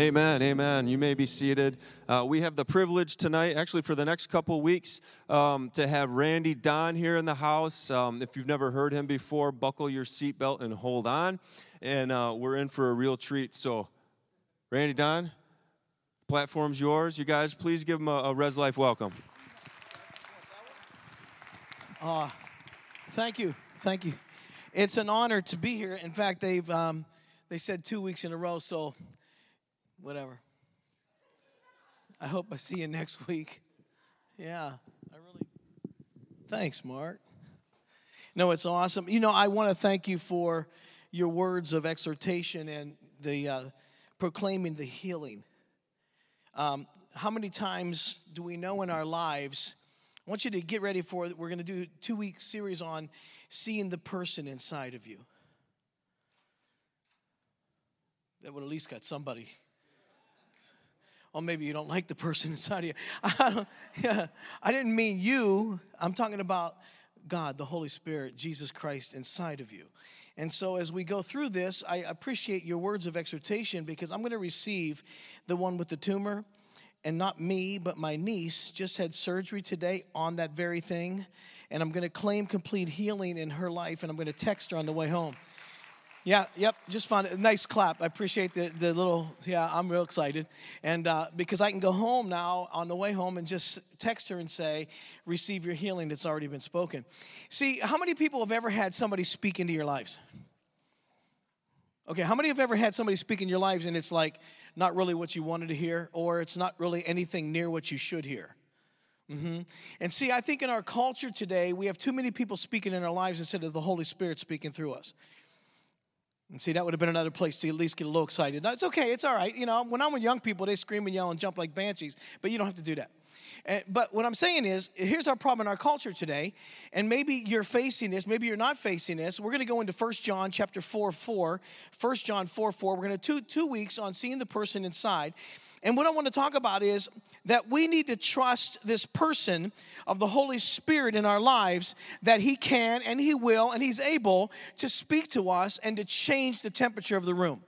Amen, amen. You may be seated. Uh, we have the privilege tonight, actually for the next couple weeks, um, to have Randy Don here in the house. Um, if you've never heard him before, buckle your seatbelt and hold on. And uh, we're in for a real treat. So, Randy Don, platform's yours. You guys, please give him a, a Res Life welcome. Uh, thank you, thank you. It's an honor to be here. In fact, they've um, they said two weeks in a row, so whatever. I hope I see you next week. Yeah, I really. Thanks, Mark. No, it's awesome. You know, I want to thank you for your words of exhortation and the uh, proclaiming the healing. Um, how many times do we know in our lives? I want you to get ready for it. We're going to do two week series on seeing the person inside of you. That would at least got somebody or maybe you don't like the person inside of you. I, yeah, I didn't mean you. I'm talking about God, the Holy Spirit, Jesus Christ inside of you. And so, as we go through this, I appreciate your words of exhortation because I'm going to receive the one with the tumor. And not me, but my niece just had surgery today on that very thing. And I'm going to claim complete healing in her life. And I'm going to text her on the way home. Yeah, yep, just fun. Nice clap. I appreciate the, the little, yeah, I'm real excited. And uh, because I can go home now on the way home and just text her and say, receive your healing that's already been spoken. See, how many people have ever had somebody speak into your lives? Okay, how many have ever had somebody speak in your lives and it's like not really what you wanted to hear or it's not really anything near what you should hear? Mm-hmm. And see, I think in our culture today, we have too many people speaking in our lives instead of the Holy Spirit speaking through us. And see, that would have been another place to at least get a little excited. It's okay, it's all right. You know, when I'm with young people, they scream and yell and jump like banshees, but you don't have to do that. And, but what I'm saying is, here's our problem in our culture today, and maybe you're facing this, maybe you're not facing this. We're going to go into 1 John chapter 4, 4. 1 John 4, 4. We're going to two, two weeks on seeing the person inside. And what I want to talk about is that we need to trust this person of the Holy Spirit in our lives that He can and He will and He's able to speak to us and to change the temperature of the room.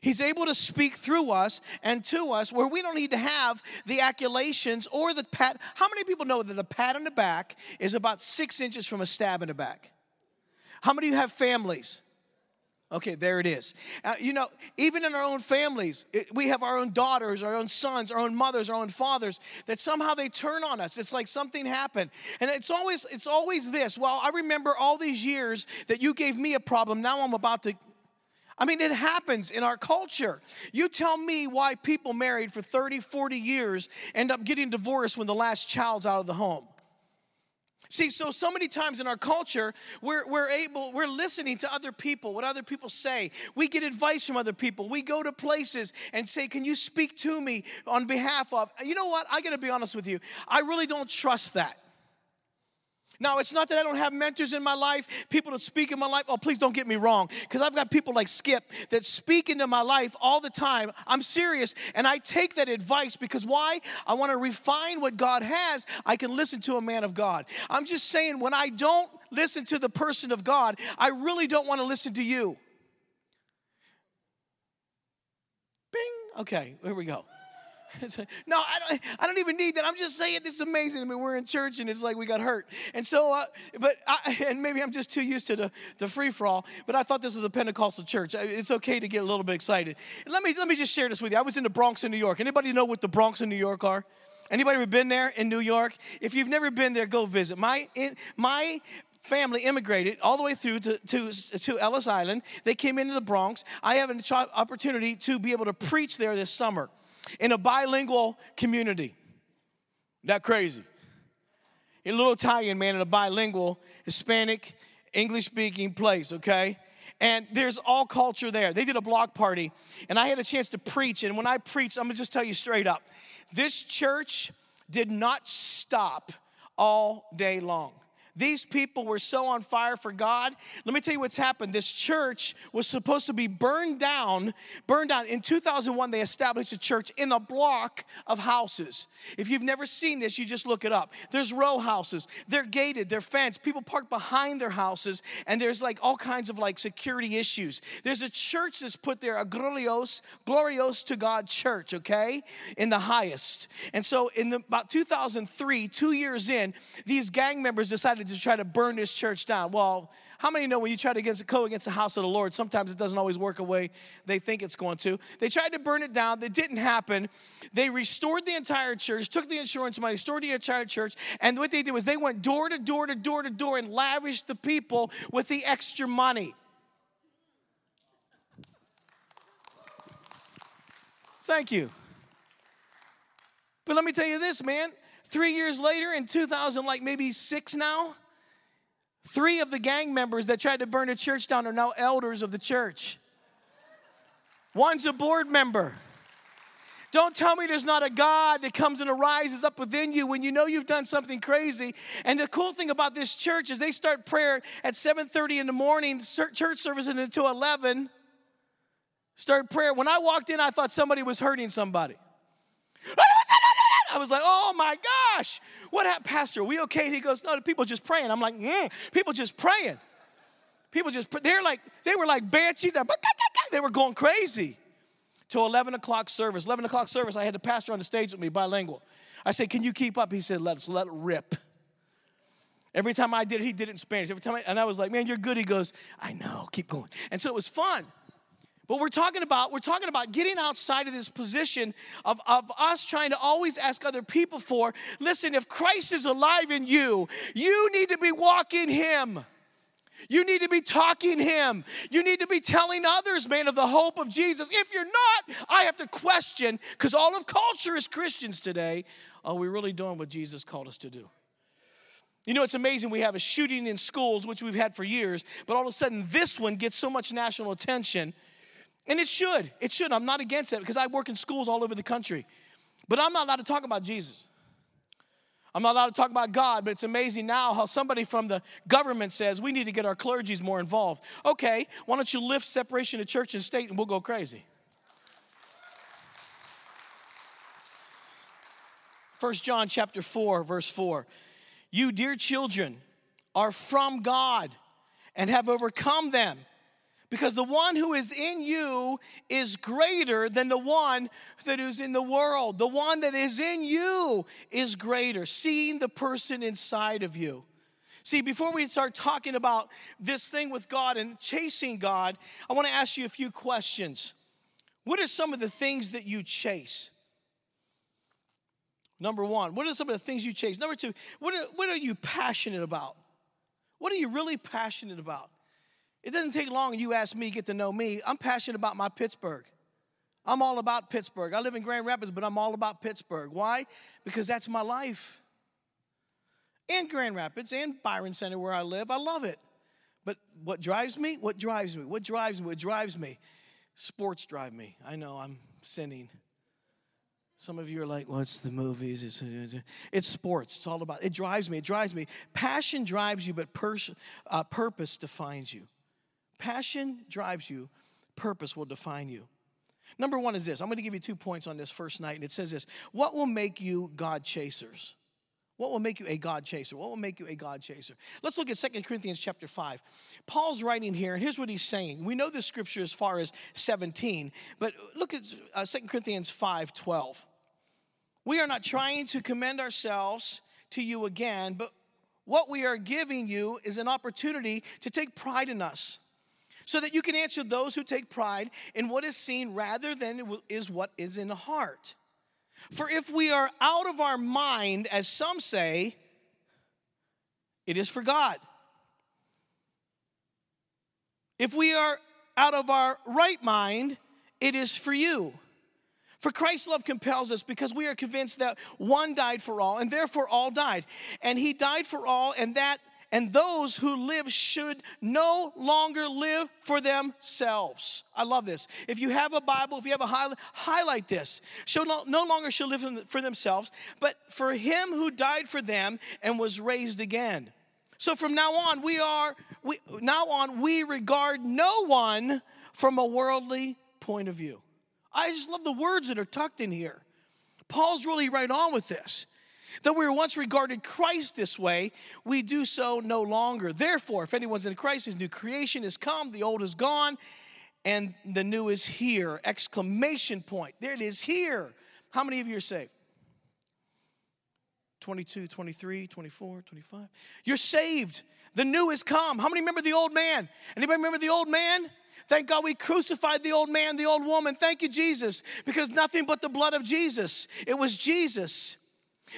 He's able to speak through us and to us where we don't need to have the accolations or the pat. How many people know that the pat on the back is about six inches from a stab in the back? How many of you have families? Okay, there it is. Uh, you know, even in our own families, it, we have our own daughters, our own sons, our own mothers, our own fathers that somehow they turn on us. It's like something happened. And it's always it's always this. Well, I remember all these years that you gave me a problem. Now I'm about to I mean, it happens in our culture. You tell me why people married for 30, 40 years end up getting divorced when the last child's out of the home. See, so so many times in our culture, we're, we're able, we're listening to other people, what other people say. We get advice from other people. We go to places and say, Can you speak to me on behalf of? You know what? I gotta be honest with you. I really don't trust that. Now, it's not that I don't have mentors in my life, people that speak in my life. Oh, please don't get me wrong, because I've got people like Skip that speak into my life all the time. I'm serious, and I take that advice because why? I want to refine what God has. I can listen to a man of God. I'm just saying, when I don't listen to the person of God, I really don't want to listen to you. Bing. Okay, here we go. no, I don't, I don't even need that. I'm just saying it's amazing. I mean, we're in church and it's like we got hurt. And so, uh, but, I, and maybe I'm just too used to the, the free for all, but I thought this was a Pentecostal church. It's okay to get a little bit excited. Let me, let me just share this with you. I was in the Bronx in New York. Anybody know what the Bronx in New York are? Anybody ever been there in New York? If you've never been there, go visit. My, my family immigrated all the way through to, to, to Ellis Island. They came into the Bronx. I have an opportunity to be able to preach there this summer in a bilingual community. That crazy. A little Italian man in a bilingual, Hispanic, English speaking place, okay? And there's all culture there. They did a block party, and I had a chance to preach. And when I preached, I'm gonna just tell you straight up this church did not stop all day long. These people were so on fire for God. Let me tell you what's happened. This church was supposed to be burned down. Burned down. In 2001, they established a church in a block of houses. If you've never seen this, you just look it up. There's row houses. They're gated. They're fenced. People park behind their houses, and there's like all kinds of like security issues. There's a church that's put there, a glorios, glorios to God church, okay, in the highest. And so, in the, about 2003, two years in, these gang members decided to try to burn this church down. Well, how many know when you try to against, go against the house of the Lord, sometimes it doesn't always work the way they think it's going to? They tried to burn it down. That didn't happen. They restored the entire church, took the insurance money, restored the entire church, and what they did was they went door to door to door to door and lavished the people with the extra money. Thank you. But let me tell you this, man. Three years later, in 2000, like maybe six now, three of the gang members that tried to burn the church down are now elders of the church. One's a board member. Don't tell me there's not a God that comes and arises up within you when you know you've done something crazy. And the cool thing about this church is they start prayer at 7:30 in the morning, church service until 11. Start prayer. When I walked in, I thought somebody was hurting somebody. I was like, oh my gosh, what happened, Pastor? Are we okay? And he goes, no, the people just praying. I'm like, mm, people just praying. People just, they're like, they were like banshees. They were going crazy. Till 11 o'clock service. 11 o'clock service, I had the pastor on the stage with me, bilingual. I said, can you keep up? He said, let's let it rip. Every time I did it, he did it in Spanish. Every time I, and I was like, man, you're good. He goes, I know, keep going. And so it was fun. But we're talking about we're talking about getting outside of this position of, of us trying to always ask other people for. Listen, if Christ is alive in you, you need to be walking him. You need to be talking him. You need to be telling others, man, of the hope of Jesus. If you're not, I have to question, because all of culture is Christians today. Are we really doing what Jesus called us to do? You know, it's amazing. We have a shooting in schools, which we've had for years, but all of a sudden this one gets so much national attention and it should. It should. I'm not against it because I work in schools all over the country. But I'm not allowed to talk about Jesus. I'm not allowed to talk about God, but it's amazing now how somebody from the government says we need to get our clergies more involved. Okay, why don't you lift separation of church and state and we'll go crazy? First John chapter 4 verse 4. You dear children are from God and have overcome them because the one who is in you is greater than the one that is in the world. The one that is in you is greater, seeing the person inside of you. See, before we start talking about this thing with God and chasing God, I want to ask you a few questions. What are some of the things that you chase? Number one, what are some of the things you chase? Number two, what are, what are you passionate about? What are you really passionate about? It doesn't take long, you ask me, get to know me. I'm passionate about my Pittsburgh. I'm all about Pittsburgh. I live in Grand Rapids, but I'm all about Pittsburgh. Why? Because that's my life. And Grand Rapids and Byron Center, where I live, I love it. But what drives me? What drives me? What drives me? What drives me? Sports drive me. I know I'm sinning. Some of you are like, what's the movies? It's, it's sports. It's all about, it drives me. It drives me. Passion drives you, but pers- uh, purpose defines you. Passion drives you, purpose will define you. Number one is this I'm going to give you two points on this first night, and it says this What will make you God chasers? What will make you a God chaser? What will make you a God chaser? Let's look at Second Corinthians chapter 5. Paul's writing here, and here's what he's saying. We know this scripture as far as 17, but look at uh, 2 Corinthians 5 12. We are not trying to commend ourselves to you again, but what we are giving you is an opportunity to take pride in us so that you can answer those who take pride in what is seen rather than is what is in the heart. For if we are out of our mind, as some say, it is for God. If we are out of our right mind, it is for you. For Christ's love compels us because we are convinced that one died for all, and therefore all died. And he died for all, and that and those who live should no longer live for themselves. I love this. If you have a Bible, if you have a highlight, highlight this. Should no, no longer should live for themselves, but for him who died for them and was raised again. So from now on, we are we now on we regard no one from a worldly point of view. I just love the words that are tucked in here. Paul's really right on with this. Though we were once regarded Christ this way, we do so no longer. Therefore, if anyone's in Christ, his new creation is come, the old is gone, and the new is here. Exclamation point. There it is here. How many of you are saved? 22, 23, 24, 25. You're saved. The new has come. How many remember the old man? Anybody remember the old man? Thank God we crucified the old man, the old woman. Thank you, Jesus, because nothing but the blood of Jesus. It was Jesus.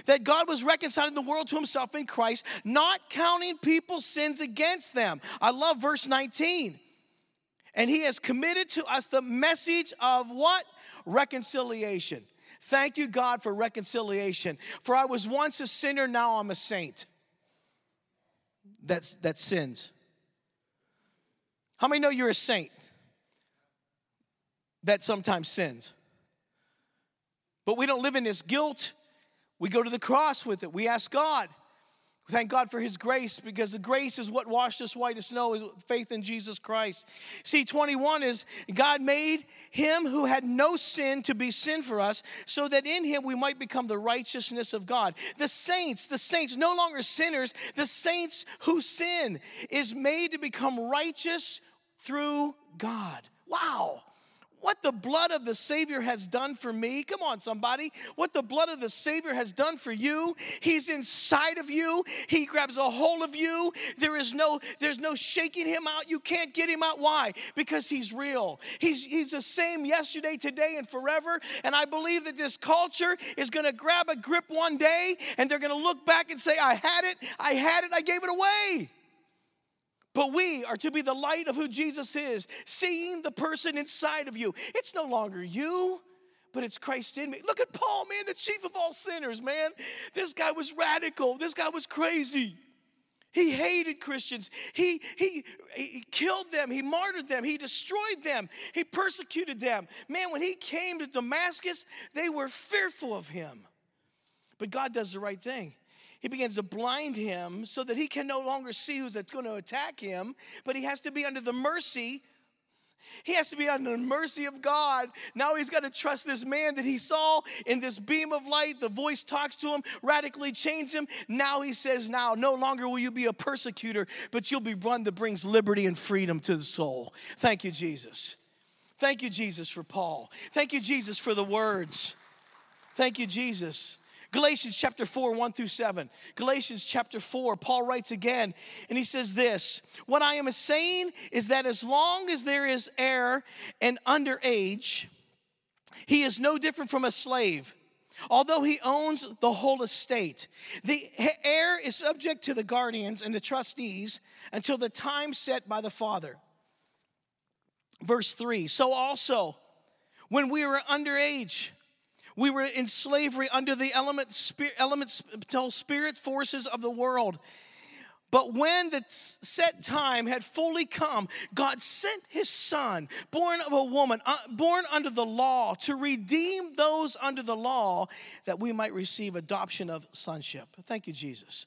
That God was reconciling the world to himself in Christ, not counting people's sins against them. I love verse 19. And he has committed to us the message of what? Reconciliation. Thank you, God, for reconciliation. For I was once a sinner, now I'm a saint. That's that sins. How many know you're a saint that sometimes sins? But we don't live in this guilt. We go to the cross with it. We ask God. Thank God for His grace because the grace is what washed us white as snow, is faith in Jesus Christ. See, 21 is God made Him who had no sin to be sin for us, so that in Him we might become the righteousness of God. The saints, the saints, no longer sinners, the saints who sin is made to become righteous through God. Wow what the blood of the Savior has done for me. Come on, somebody. What the blood of the Savior has done for you. He's inside of you. He grabs a hold of you. There is no, there's no shaking him out. You can't get him out. Why? Because he's real. He's, he's the same yesterday, today, and forever. And I believe that this culture is going to grab a grip one day and they're going to look back and say, I had it, I had it, I gave it away. But we are to be the light of who Jesus is, seeing the person inside of you. It's no longer you, but it's Christ in me. Look at Paul, man, the chief of all sinners, man. This guy was radical, this guy was crazy. He hated Christians. He, he, he killed them. He martyred them. He destroyed them. He persecuted them. Man, when he came to Damascus, they were fearful of him. But God does the right thing he begins to blind him so that he can no longer see who's going to attack him, but he has to be under the mercy. He has to be under the mercy of God. Now he's got to trust this man that he saw in this beam of light. The voice talks to him, radically changes him. Now he says, Now, no longer will you be a persecutor, but you'll be one that brings liberty and freedom to the soul. Thank you, Jesus. Thank you, Jesus, for Paul. Thank you, Jesus, for the words. Thank you, Jesus. Galatians chapter 4, 1 through 7. Galatians chapter 4, Paul writes again, and he says this What I am saying is that as long as there is heir and underage, he is no different from a slave. Although he owns the whole estate, the heir is subject to the guardians and the trustees until the time set by the father. Verse 3 So also, when we were underage, we were in slavery under the element, spirit, elemental spirit forces of the world. But when the set time had fully come, God sent his son, born of a woman, uh, born under the law, to redeem those under the law that we might receive adoption of sonship. Thank you, Jesus.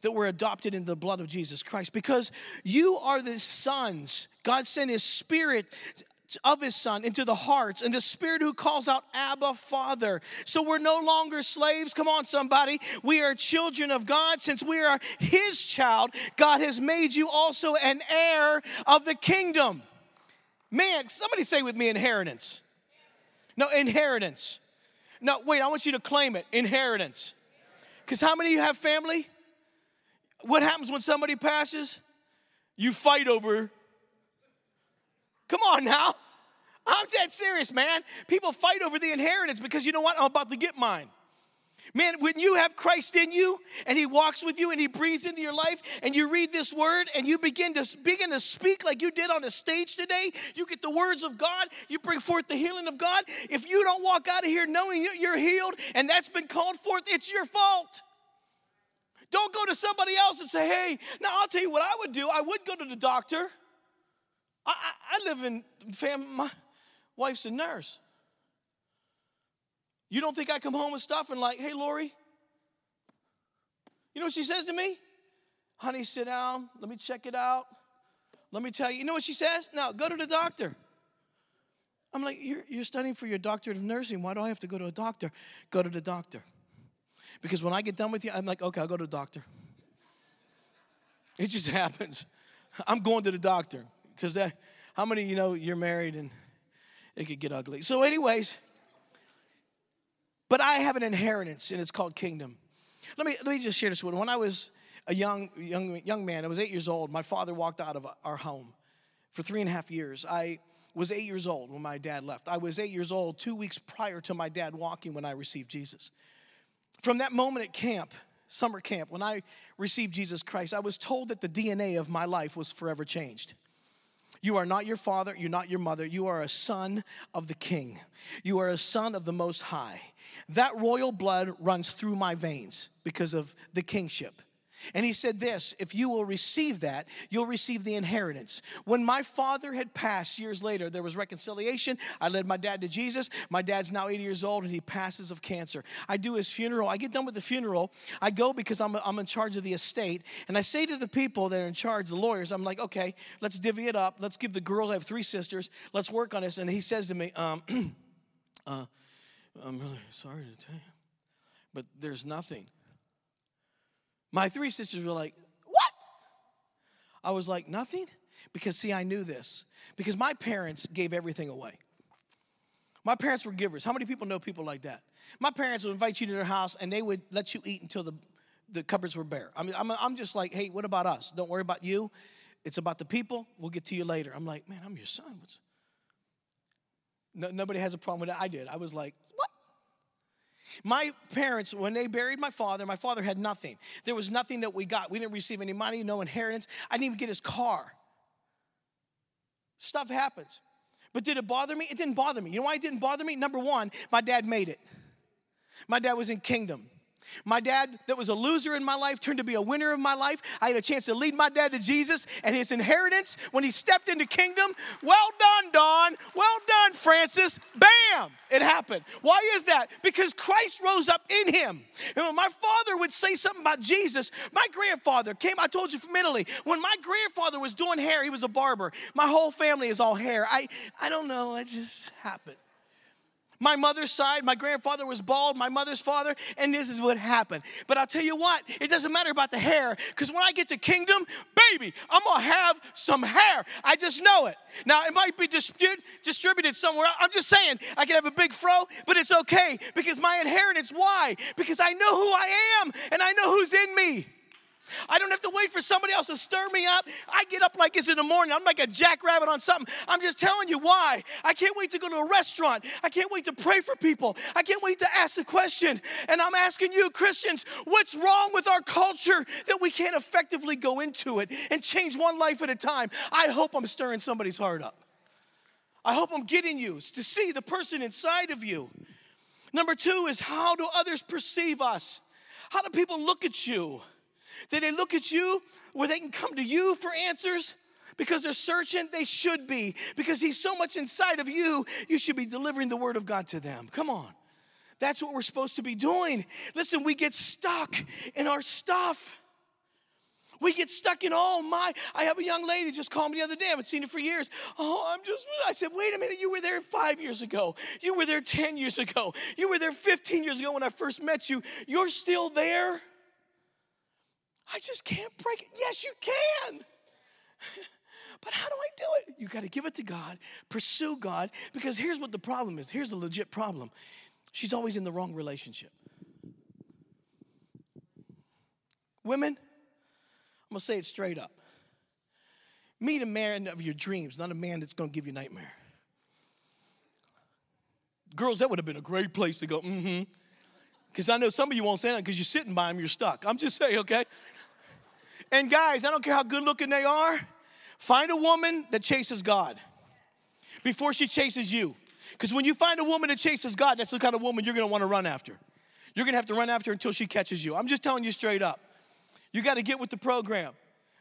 That we're adopted in the blood of Jesus Christ because you are the sons. God sent his spirit of his son into the hearts and the spirit who calls out abba father. So we're no longer slaves. Come on somebody. We are children of god. Since we are his child god has made you also an heir of the kingdom. Man somebody say with me inheritance. No inheritance. No wait i want you to claim it. Inheritance. Because how many of you have family? What happens when somebody passes? You fight over Come on now. I'm dead serious, man. People fight over the inheritance because you know what? I'm about to get mine. Man, when you have Christ in you and He walks with you and He breathes into your life and you read this word and you begin to begin to speak like you did on the stage today, you get the words of God, you bring forth the healing of God. If you don't walk out of here knowing you're healed and that's been called forth, it's your fault. Don't go to somebody else and say, hey, now I'll tell you what I would do. I would go to the doctor. I, I, I live in family, my wife's a nurse. You don't think I come home with stuff and like, hey, Lori? You know what she says to me? Honey, sit down. Let me check it out. Let me tell you. You know what she says? No, go to the doctor. I'm like, you're, you're studying for your doctorate of nursing. Why do I have to go to a doctor? Go to the doctor. Because when I get done with you, I'm like, okay, I'll go to the doctor. It just happens. I'm going to the doctor. Because how many, you know, you're married and it could get ugly. So, anyways, but I have an inheritance and it's called kingdom. Let me, let me just share this one. When I was a young, young, young man, I was eight years old, my father walked out of our home for three and a half years. I was eight years old when my dad left. I was eight years old two weeks prior to my dad walking when I received Jesus. From that moment at camp, summer camp, when I received Jesus Christ, I was told that the DNA of my life was forever changed. You are not your father, you're not your mother, you are a son of the king. You are a son of the Most High. That royal blood runs through my veins because of the kingship. And he said this if you will receive that, you'll receive the inheritance. When my father had passed years later, there was reconciliation. I led my dad to Jesus. My dad's now 80 years old and he passes of cancer. I do his funeral. I get done with the funeral. I go because I'm, I'm in charge of the estate. And I say to the people that are in charge, the lawyers, I'm like, okay, let's divvy it up. Let's give the girls, I have three sisters, let's work on this. And he says to me, um, uh, I'm really sorry to tell you, but there's nothing. My three sisters were like, What? I was like, Nothing? Because, see, I knew this. Because my parents gave everything away. My parents were givers. How many people know people like that? My parents would invite you to their house and they would let you eat until the, the cupboards were bare. I mean, I'm, I'm just like, hey, what about us? Don't worry about you. It's about the people. We'll get to you later. I'm like, man, I'm your son. No, nobody has a problem with that. I did. I was like, what? My parents, when they buried my father, my father had nothing. There was nothing that we got. We didn't receive any money, no inheritance. I didn't even get his car. Stuff happens. But did it bother me? It didn't bother me. You know why it didn't bother me? Number one, my dad made it. My dad was in kingdom. My dad, that was a loser in my life, turned to be a winner of my life. I had a chance to lead my dad to Jesus and his inheritance when he stepped into kingdom. Well done, Don. Well done, Francis. Bam! It happened. Why is that? Because Christ rose up in him. And when my father would say something about Jesus, my grandfather came, I told you from Italy, when my grandfather was doing hair, he was a barber. My whole family is all hair. I, I don't know, it just happened. My mother's side, my grandfather was bald, my mother's father, and this is what happened. But I'll tell you what, it doesn't matter about the hair, because when I get to kingdom, baby, I'm gonna have some hair. I just know it. Now, it might be distributed somewhere. I'm just saying, I can have a big fro, but it's okay because my inheritance, why? Because I know who I am and I know who's in me. I don't have to wait for somebody else to stir me up. I get up like it's in the morning. I'm like a jackrabbit on something. I'm just telling you why. I can't wait to go to a restaurant. I can't wait to pray for people. I can't wait to ask the question. And I'm asking you, Christians, what's wrong with our culture that we can't effectively go into it and change one life at a time? I hope I'm stirring somebody's heart up. I hope I'm getting you to see the person inside of you. Number two is how do others perceive us? How do people look at you? Did they look at you where they can come to you for answers? Because they're searching, they should be. Because He's so much inside of you, you should be delivering the Word of God to them. Come on. That's what we're supposed to be doing. Listen, we get stuck in our stuff. We get stuck in, oh my. I have a young lady just called me the other day. I haven't seen her for years. Oh, I'm just, I said, wait a minute, you were there five years ago. You were there 10 years ago. You were there 15 years ago when I first met you. You're still there. I just can't break it. Yes, you can. But how do I do it? You got to give it to God, pursue God, because here's what the problem is. Here's the legit problem. She's always in the wrong relationship. Women, I'm gonna say it straight up. Meet a man of your dreams, not a man that's gonna give you nightmare. Girls, that would have been a great place to go, mm hmm. Because I know some of you won't say that because you're sitting by him, you're stuck. I'm just saying, okay? And guys, I don't care how good looking they are, find a woman that chases God before she chases you. Because when you find a woman that chases God, that's the kind of woman you're gonna wanna run after. You're gonna have to run after until she catches you. I'm just telling you straight up. You gotta get with the program.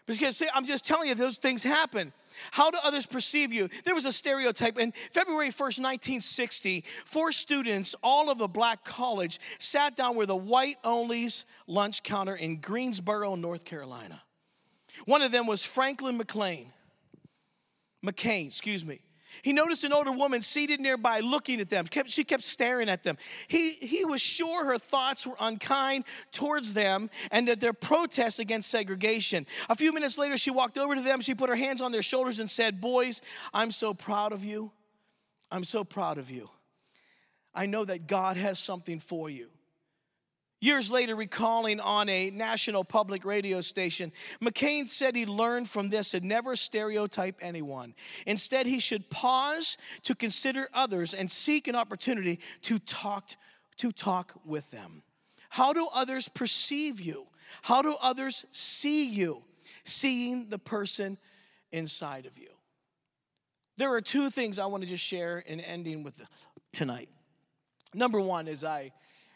Because I'm just telling you, those things happen. How do others perceive you? There was a stereotype. In February 1st, 1960, four students, all of a black college, sat down with a white only's lunch counter in Greensboro, North Carolina. One of them was Franklin McLean. McCain, excuse me. He noticed an older woman seated nearby looking at them. She kept staring at them. He, he was sure her thoughts were unkind towards them and that their protest against segregation. A few minutes later, she walked over to them. She put her hands on their shoulders and said, Boys, I'm so proud of you. I'm so proud of you. I know that God has something for you. Years later, recalling on a national public radio station, McCain said he learned from this to never stereotype anyone. Instead, he should pause to consider others and seek an opportunity to talk, to talk with them. How do others perceive you? How do others see you? Seeing the person inside of you. There are two things I want to just share in ending with tonight. Number one is I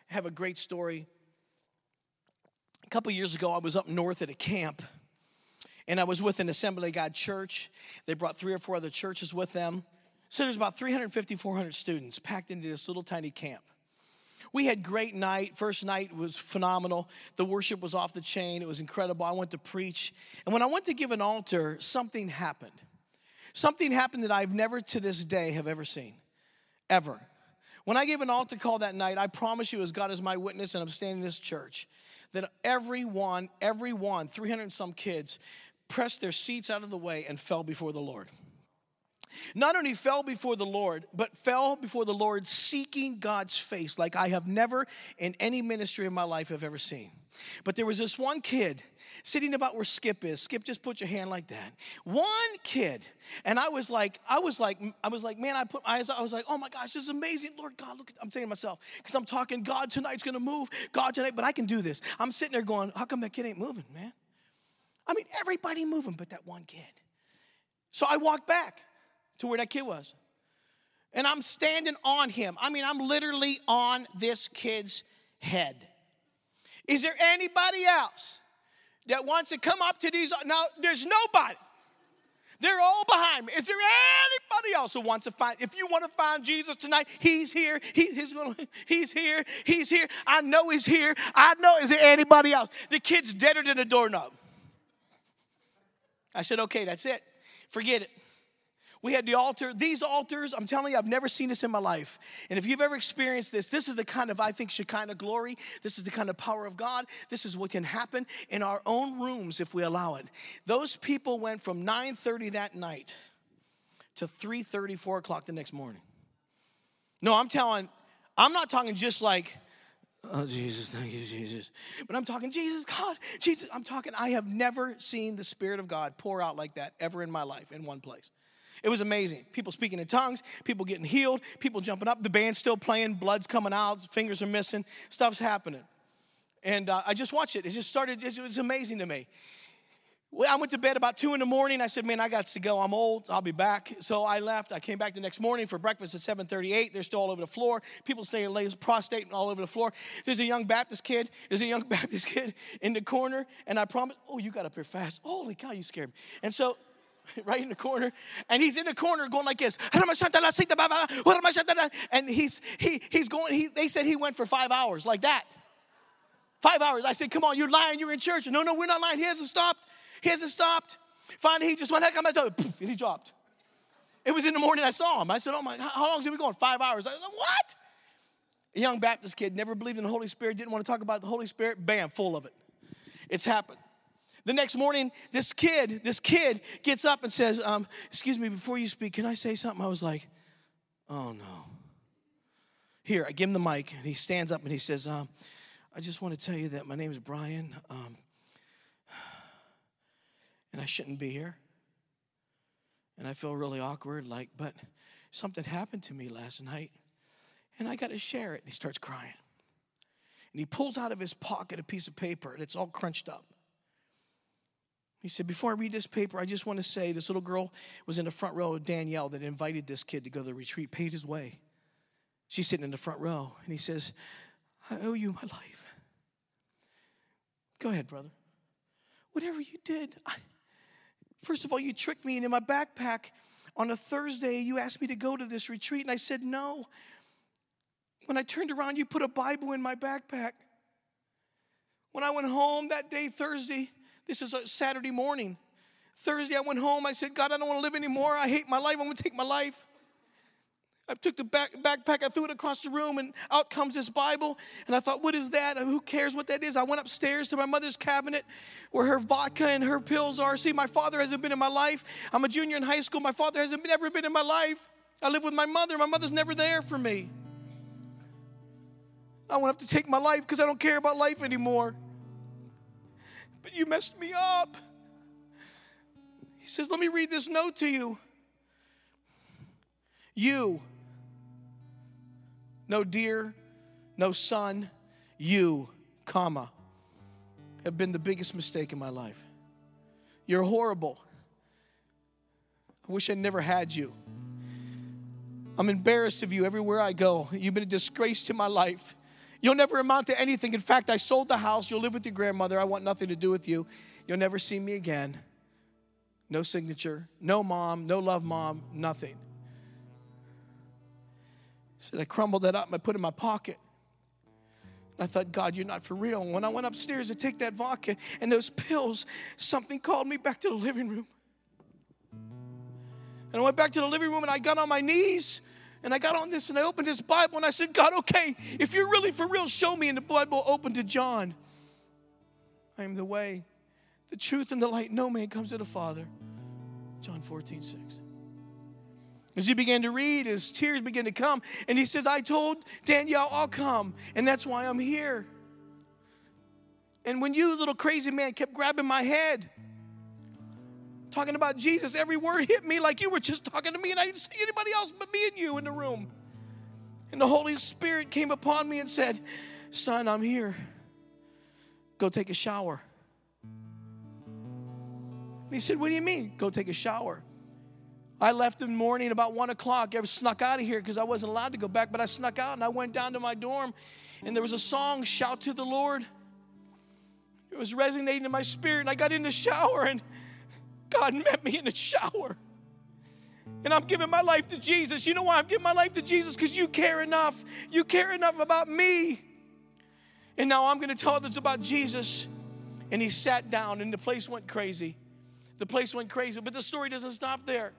have a great story a couple years ago, I was up north at a camp, and I was with an Assembly of God church. They brought three or four other churches with them. So there's about 350, 400 students packed into this little tiny camp. We had great night. First night was phenomenal. The worship was off the chain. It was incredible. I went to preach. And when I went to give an altar, something happened. Something happened that I've never to this day have ever seen. Ever. When I gave an altar call that night, I promise you, as God is my witness, and I'm standing in this church, that everyone, everyone, 300 some kids, pressed their seats out of the way and fell before the Lord. Not only fell before the Lord, but fell before the Lord seeking God's face like I have never in any ministry in my life have ever seen. But there was this one kid sitting about where Skip is. Skip, just put your hand like that. One kid, and I was like, I was like, I was like, man, I put my eyes. I was like, oh my gosh, this is amazing, Lord God. Look, I'm saying to myself because I'm talking, God tonight's gonna move, God tonight, but I can do this. I'm sitting there going, how come that kid ain't moving, man? I mean, everybody moving, but that one kid. So I walked back to where that kid was, and I'm standing on him. I mean, I'm literally on this kid's head. Is there anybody else that wants to come up to these? Now, there's nobody. They're all behind me. Is there anybody else who wants to find? If you want to find Jesus tonight, He's here. He, he's, gonna, he's here. He's here. I know He's here. I know. Is there anybody else? The kid's deader than a doorknob. I said, okay, that's it. Forget it. We had the altar. These altars, I'm telling you, I've never seen this in my life. And if you've ever experienced this, this is the kind of, I think, Shekinah glory. This is the kind of power of God. This is what can happen in our own rooms if we allow it. Those people went from 9:30 that night to 3:30, 4 o'clock the next morning. No, I'm telling, I'm not talking just like, Oh, Jesus, thank you, Jesus. But I'm talking, Jesus, God, Jesus. I'm talking, I have never seen the Spirit of God pour out like that ever in my life in one place. It was amazing. People speaking in tongues, people getting healed, people jumping up, the band's still playing, blood's coming out, fingers are missing, stuff's happening. And uh, I just watched it. It just started, it was amazing to me. I went to bed about two in the morning. I said, "Man, I got to go. I'm old. I'll be back." So I left. I came back the next morning for breakfast at 7:38. They're still all over the floor. People staying late, prostate and all over the floor. There's a young Baptist kid. There's a young Baptist kid in the corner, and I promised, "Oh, you got up here fast. Holy cow, you scared me!" And so right in the corner. And he's in the corner going like this. And he's he he's going, he, they said he went for five hours, like that. Five hours. I said, come on, you're lying, you're in church. No, no, we're not lying. He hasn't stopped. He hasn't stopped. Finally, he just went, and he dropped. It was in the morning I saw him. I said, oh my, how long is he been going? Five hours. I said, what? A young Baptist kid, never believed in the Holy Spirit, didn't want to talk about the Holy Spirit. Bam, full of it. It's happened. The next morning, this kid, this kid gets up and says, um, Excuse me, before you speak, can I say something? I was like, Oh no. Here, I give him the mic, and he stands up and he says, um, I just want to tell you that my name is Brian, um, and I shouldn't be here. And I feel really awkward, like, but something happened to me last night, and I got to share it. And he starts crying. And he pulls out of his pocket a piece of paper, and it's all crunched up. He said, Before I read this paper, I just want to say this little girl was in the front row Danielle that invited this kid to go to the retreat, paid his way. She's sitting in the front row, and he says, I owe you my life. Go ahead, brother. Whatever you did, I, first of all, you tricked me, and in my backpack on a Thursday, you asked me to go to this retreat, and I said no. When I turned around, you put a Bible in my backpack. When I went home that day, Thursday, This is a Saturday morning. Thursday, I went home. I said, God, I don't want to live anymore. I hate my life. I'm going to take my life. I took the back, backpack, I threw it across the room, and out comes this Bible. And I thought, what is that? Who cares what that is? I went upstairs to my mother's cabinet where her vodka and her pills are. See, my father hasn't been in my life. I'm a junior in high school. My father hasn't been, ever been in my life. I live with my mother. My mother's never there for me. I went up to take my life because I don't care about life anymore. But you messed me up. He says, Let me read this note to you. You no dear, no son, you, comma, have been the biggest mistake in my life. You're horrible. I wish I never had you. I'm embarrassed of you everywhere I go. You've been a disgrace to my life. You'll never amount to anything. In fact, I sold the house. You'll live with your grandmother. I want nothing to do with you. You'll never see me again. No signature, no mom, no love mom, nothing said, I crumbled that up and I put it in my pocket. I thought, God, you're not for real. And when I went upstairs to take that vodka and those pills, something called me back to the living room. And I went back to the living room and I got on my knees and I got on this and I opened this Bible and I said, God, okay, if you're really for real, show me. And the Bible opened to John. I am the way, the truth, and the light. No man comes to the Father. John 14, 6. As he began to read, his tears began to come. And he says, I told Danielle, I'll come. And that's why I'm here. And when you, little crazy man, kept grabbing my head, talking about Jesus, every word hit me like you were just talking to me, and I didn't see anybody else but me and you in the room. And the Holy Spirit came upon me and said, Son, I'm here. Go take a shower. And he said, What do you mean? Go take a shower. I left in the morning about one o'clock. I snuck out of here because I wasn't allowed to go back, but I snuck out and I went down to my dorm and there was a song, Shout to the Lord. It was resonating in my spirit, and I got in the shower and God met me in the shower. And I'm giving my life to Jesus. You know why I'm giving my life to Jesus? Because you care enough. You care enough about me. And now I'm going to tell others about Jesus. And he sat down, and the place went crazy. The place went crazy. But the story doesn't stop there.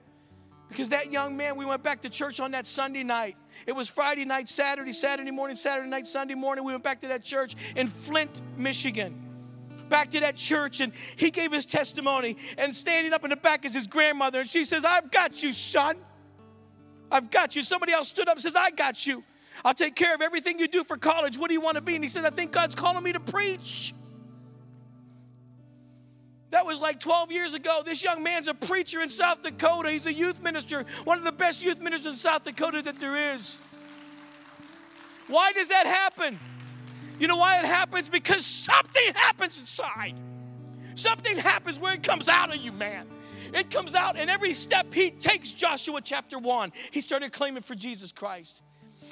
Because that young man, we went back to church on that Sunday night. It was Friday night, Saturday, Saturday morning, Saturday night, Sunday morning. We went back to that church in Flint, Michigan. Back to that church, and he gave his testimony. And standing up in the back is his grandmother, and she says, I've got you, son. I've got you. Somebody else stood up and says, I got you. I'll take care of everything you do for college. What do you want to be? And he said, I think God's calling me to preach. That was like 12 years ago. This young man's a preacher in South Dakota. He's a youth minister, one of the best youth ministers in South Dakota that there is. Why does that happen? You know why it happens? Because something happens inside. Something happens where it comes out of you, man. It comes out, and every step he takes, Joshua chapter 1, he started claiming for Jesus Christ.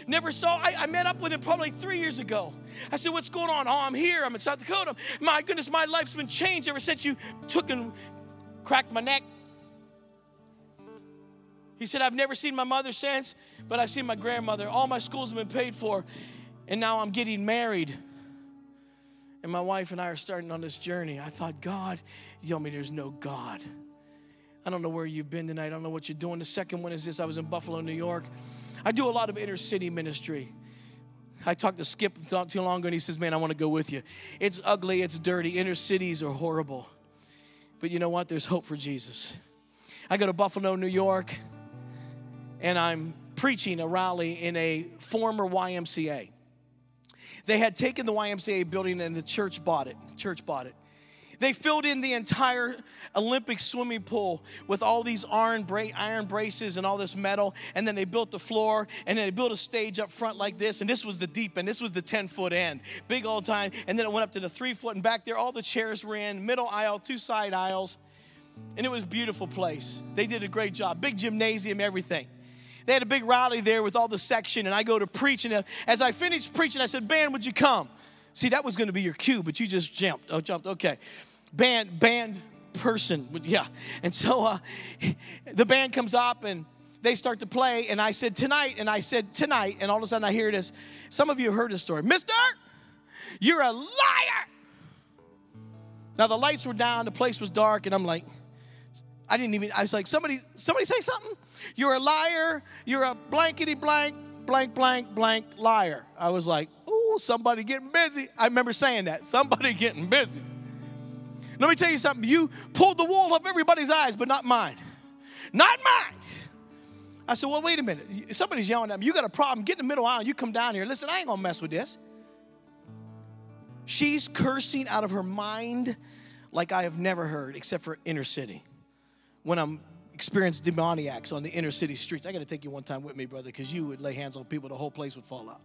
Never saw, I, I, met up with him probably three years ago. I said, What's going on? Oh, I'm here. I'm in South Dakota. My goodness, my life's been changed ever since you took and cracked my neck. He said, I've never seen my mother since, but I've seen my grandmother. All my schools have been paid for, and now I'm getting married. And my wife and I are starting on this journey. I thought, God, you tell me there's no God. I don't know where you've been tonight. I don't know what you're doing. The second one is this I was in Buffalo, New York. I do a lot of inner city ministry. I talked to Skip not too long ago, and he says, Man, I want to go with you. It's ugly, it's dirty. Inner cities are horrible. But you know what? There's hope for Jesus. I go to Buffalo, New York, and I'm preaching a rally in a former YMCA. They had taken the YMCA building and the church bought it. church bought it. They filled in the entire Olympic swimming pool with all these iron, bra- iron braces and all this metal. And then they built the floor and then they built a stage up front like this. And this was the deep end. This was the 10 foot end. Big old time. And then it went up to the three foot. And back there, all the chairs were in, middle aisle, two side aisles. And it was a beautiful place. They did a great job. Big gymnasium, everything. They had a big rally there with all the section. And I go to preach. And as I finished preaching, I said, Band, would you come? See, that was going to be your cue, but you just jumped. Oh, jumped. Okay. Band, band person. Yeah. And so uh, the band comes up and they start to play. And I said, tonight. And I said, tonight. And all of a sudden I hear this. Some of you have heard this story. Mister, you're a liar. Now the lights were down, the place was dark, and I'm like, I didn't even, I was like, somebody, somebody say something? You're a liar, you're a blankety blank, blank, blank, blank liar. I was like, ooh, somebody getting busy. I remember saying that. Somebody getting busy. Let me tell you something. You pulled the wool off everybody's eyes, but not mine. Not mine. I said, well, wait a minute. Somebody's yelling at me. You got a problem. Get in the middle aisle. You come down here. Listen, I ain't going to mess with this. She's cursing out of her mind like I have never heard, except for inner city. When I'm experienced demoniacs on the inner city streets. I got to take you one time with me, brother, because you would lay hands on people, the whole place would fall out.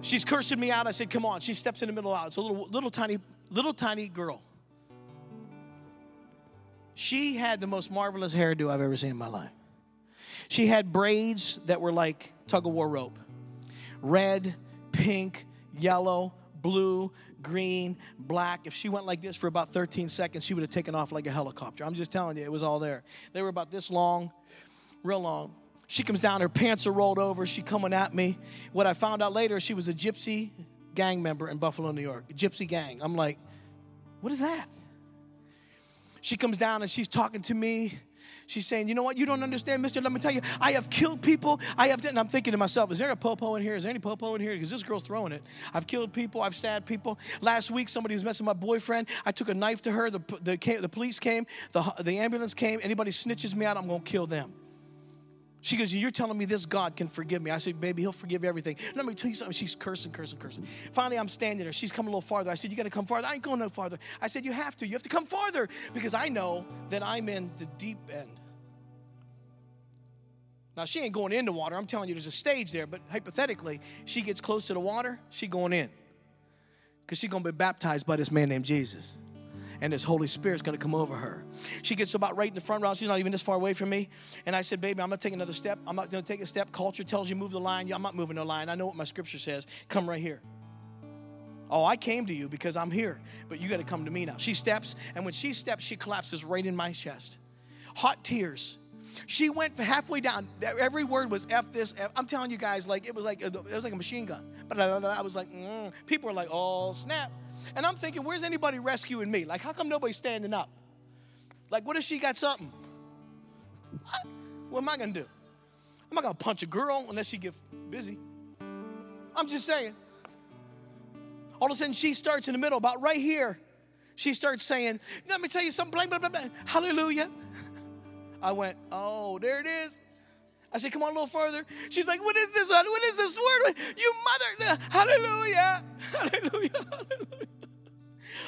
She's cursing me out. I said, "Come on." She steps in the middle of out. It's a little, little tiny, little tiny girl. She had the most marvelous hairdo I've ever seen in my life. She had braids that were like tug of war rope red, pink, yellow, blue, green, black. If she went like this for about 13 seconds, she would have taken off like a helicopter. I'm just telling you, it was all there. They were about this long, real long. She comes down, her pants are rolled over. She coming at me. What I found out later, she was a gypsy gang member in Buffalo, New York. Gypsy gang. I'm like, what is that? She comes down and she's talking to me. She's saying, you know what? You don't understand, mister. Let me tell you, I have killed people. I have, and I'm thinking to myself, is there a popo in here? Is there any popo in here? Because this girl's throwing it. I've killed people. I've stabbed people. Last week, somebody was messing with my boyfriend. I took a knife to her. The, the, the police came. The, the ambulance came. Anybody snitches me out, I'm going to kill them. She goes, You're telling me this God can forgive me. I said, Baby, he'll forgive everything. Let me tell you something. She's cursing, cursing, cursing. Finally, I'm standing there. She's coming a little farther. I said, You got to come farther. I ain't going no farther. I said, You have to. You have to come farther because I know that I'm in the deep end. Now, she ain't going into water. I'm telling you, there's a stage there. But hypothetically, she gets close to the water, she going in because she's going to be baptized by this man named Jesus and this Holy Spirit's gonna come over her. She gets about right in the front row. She's not even this far away from me. And I said, Baby, I'm gonna take another step. I'm not gonna take a step. Culture tells you move the line. Yeah, I'm not moving the line. I know what my scripture says. Come right here. Oh, I came to you because I'm here, but you got to come to me now. She steps, and when she steps, she collapses right in my chest. Hot tears. She went halfway down. Every word was F this. F. I'm telling you guys, like it was like it was like a machine gun. But I was like, mm. people were like, oh snap. And I'm thinking, where's anybody rescuing me? Like, how come nobody's standing up? Like, what if she got something? What, what am I gonna do? I'm not gonna punch a girl unless she gets busy. I'm just saying. All of a sudden, she starts in the middle, about right here. She starts saying, Let me tell you something, blah, blah, blah, blah. hallelujah. I went, Oh, there it is. I said, Come on a little further. She's like, What is this? What is this word? You mother, hallelujah, hallelujah, hallelujah.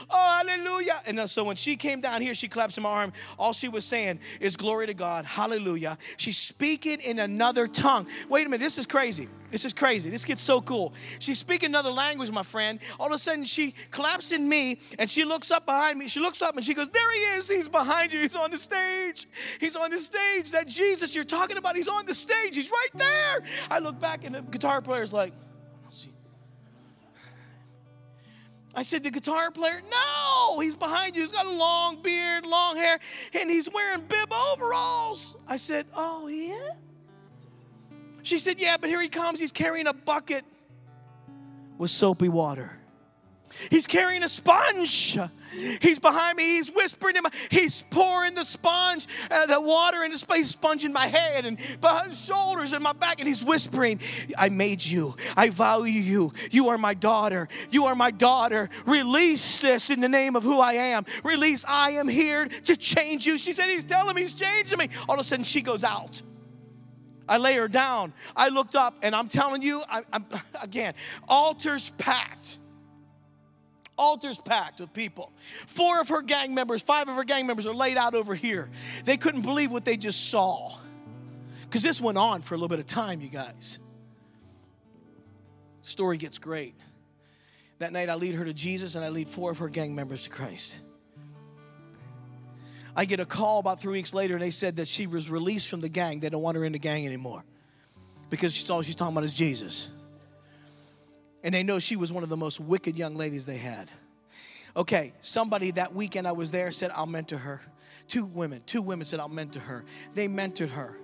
Oh, hallelujah. And so when she came down here, she claps in my arm. All she was saying is, Glory to God. Hallelujah. She's speaking in another tongue. Wait a minute. This is crazy. This is crazy. This gets so cool. She's speaking another language, my friend. All of a sudden, she collapsed in me and she looks up behind me. She looks up and she goes, There he is. He's behind you. He's on the stage. He's on the stage. That Jesus you're talking about, he's on the stage. He's right there. I look back and the guitar player's like, I said, The guitar player? No, he's behind you. He's got a long beard, long hair, and he's wearing bib overalls. I said, Oh, yeah? She said, Yeah, but here he comes. He's carrying a bucket with soapy water. He's carrying a sponge. He's behind me. He's whispering in my. He's pouring the sponge, uh, the water into space, sponging my head and behind shoulders and my back, and he's whispering, "I made you. I value you. You are my daughter. You are my daughter. Release this in the name of who I am. Release. I am here to change you." She said, "He's telling me he's changing me." All of a sudden, she goes out. I lay her down. I looked up, and I'm telling you, I, I'm, again, altars packed altars packed with people. Four of her gang members, five of her gang members are laid out over here. They couldn't believe what they just saw. Because this went on for a little bit of time, you guys. Story gets great. That night, I lead her to Jesus and I lead four of her gang members to Christ. I get a call about three weeks later, and they said that she was released from the gang. They don't want her in the gang anymore because all she's talking about is Jesus. And they know she was one of the most wicked young ladies they had. Okay, somebody that weekend I was there said, I'll mentor her. Two women, two women said, I'll mentor her. They mentored her.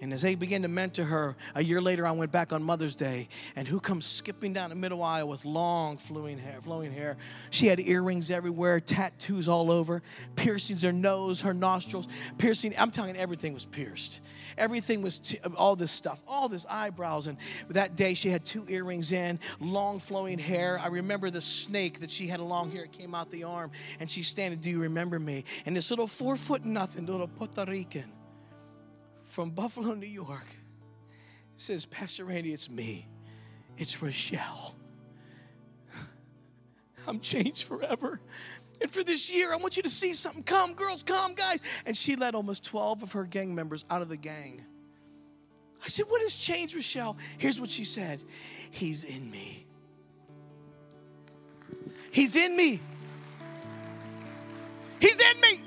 And as they began to mentor her, a year later, I went back on Mother's Day, and who comes skipping down the middle aisle with long flowing hair? Flowing hair. She had earrings everywhere, tattoos all over, piercings her nose, her nostrils, piercing. I'm telling you, everything was pierced. Everything was t- all this stuff, all this eyebrows. And that day, she had two earrings in, long flowing hair. I remember the snake that she had long hair came out the arm, and she's standing. Do you remember me? And this little four foot nothing, little Puerto Rican from Buffalo, New York, says, Pastor Randy, it's me. It's Rochelle. I'm changed forever. And for this year, I want you to see something. Come, girls, come, guys. And she led almost 12 of her gang members out of the gang. I said, What has changed, Rochelle? Here's what she said He's in me. He's in me. He's in me.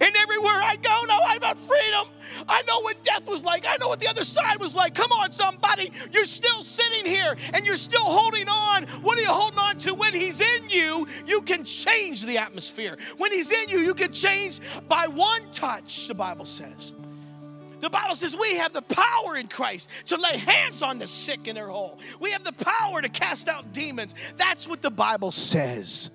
And everywhere I go now, I've got freedom. I know what death was like. I know what the other side was like. Come on, somebody. You're still sitting here and you're still holding on. What are you holding on to? When He's in you, you can change the atmosphere. When He's in you, you can change by one touch, the Bible says. The Bible says we have the power in Christ to lay hands on the sick and they're whole. We have the power to cast out demons. That's what the Bible says.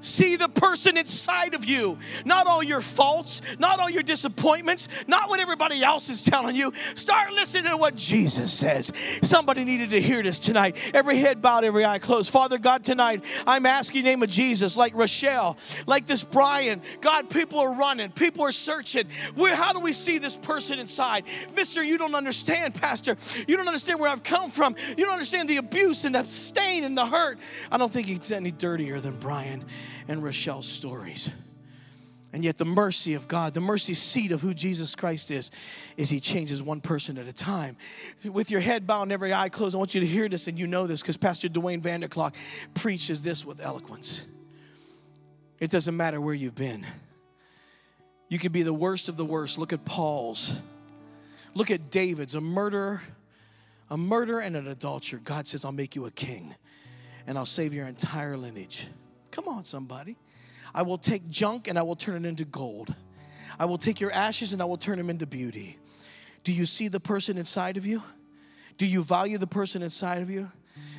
See the person inside of you, not all your faults, not all your disappointments, not what everybody else is telling you. Start listening to what Jesus says. Somebody needed to hear this tonight. Every head bowed, every eye closed. Father God, tonight I'm asking the name of Jesus, like Rochelle, like this Brian. God, people are running, people are searching. Where how do we see this person inside? Mister, you don't understand, Pastor. You don't understand where I've come from. You don't understand the abuse and the stain and the hurt. I don't think he's any dirtier than Brian and Rochelle's stories. And yet, the mercy of God, the mercy seat of who Jesus Christ is, is He changes one person at a time. With your head bowed and every eye closed, I want you to hear this and you know this because Pastor Duane Vander Klok preaches this with eloquence. It doesn't matter where you've been, you could be the worst of the worst. Look at Paul's, look at David's, a murderer, a murderer and an adulterer. God says, I'll make you a king and I'll save your entire lineage. Come on, somebody. I will take junk and I will turn it into gold. I will take your ashes and I will turn them into beauty. Do you see the person inside of you? Do you value the person inside of you?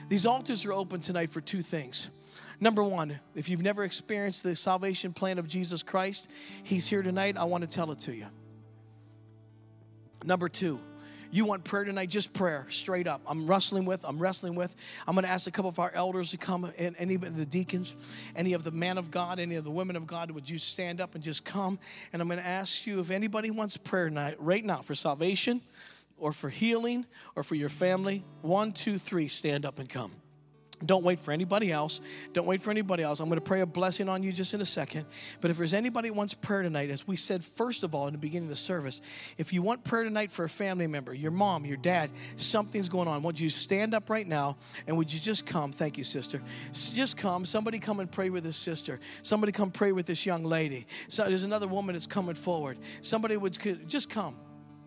These altars are open tonight for two things. Number one, if you've never experienced the salvation plan of Jesus Christ, He's here tonight. I want to tell it to you. Number two, you want prayer tonight, just prayer, straight up. I'm wrestling with, I'm wrestling with. I'm going to ask a couple of our elders to come, and any of the deacons, any of the men of God, any of the women of God, would you stand up and just come? And I'm going to ask you if anybody wants prayer tonight, right now, for salvation or for healing or for your family. One, two, three, stand up and come. Don't wait for anybody else. Don't wait for anybody else. I'm going to pray a blessing on you just in a second. But if there's anybody wants prayer tonight, as we said first of all in the beginning of the service, if you want prayer tonight for a family member, your mom, your dad, something's going on, would you stand up right now and would you just come? Thank you, sister. Just come. Somebody come and pray with this sister. Somebody come pray with this young lady. So there's another woman that's coming forward. Somebody would just come.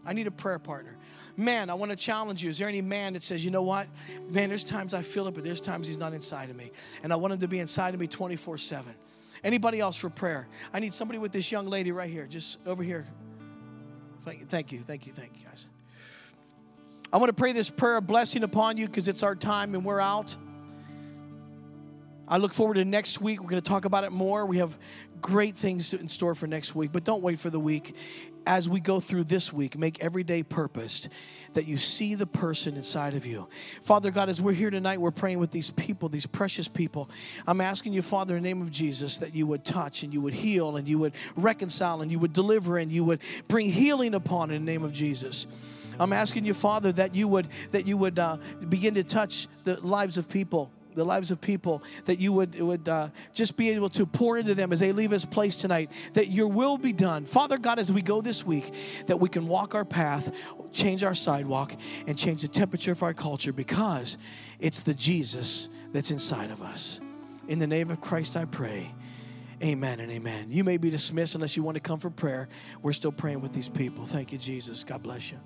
I need a prayer partner. Man, I want to challenge you. Is there any man that says, you know what? Man, there's times I feel it, but there's times he's not inside of me. And I want him to be inside of me 24 7. Anybody else for prayer? I need somebody with this young lady right here, just over here. Thank you, thank you, thank you, thank you, guys. I want to pray this prayer of blessing upon you because it's our time and we're out. I look forward to next week. We're going to talk about it more. We have great things in store for next week, but don't wait for the week as we go through this week, make every day purposed that you see the person inside of you. Father God, as we're here tonight, we're praying with these people, these precious people. I'm asking you, Father, in the name of Jesus, that you would touch and you would heal and you would reconcile and you would deliver and you would bring healing upon in the name of Jesus. I'm asking you, Father, that you would that you would uh, begin to touch the lives of people the lives of people, that you would, would uh, just be able to pour into them as they leave this place tonight, that your will be done. Father God, as we go this week, that we can walk our path, change our sidewalk, and change the temperature of our culture because it's the Jesus that's inside of us. In the name of Christ, I pray. Amen and amen. You may be dismissed unless you want to come for prayer. We're still praying with these people. Thank you, Jesus. God bless you.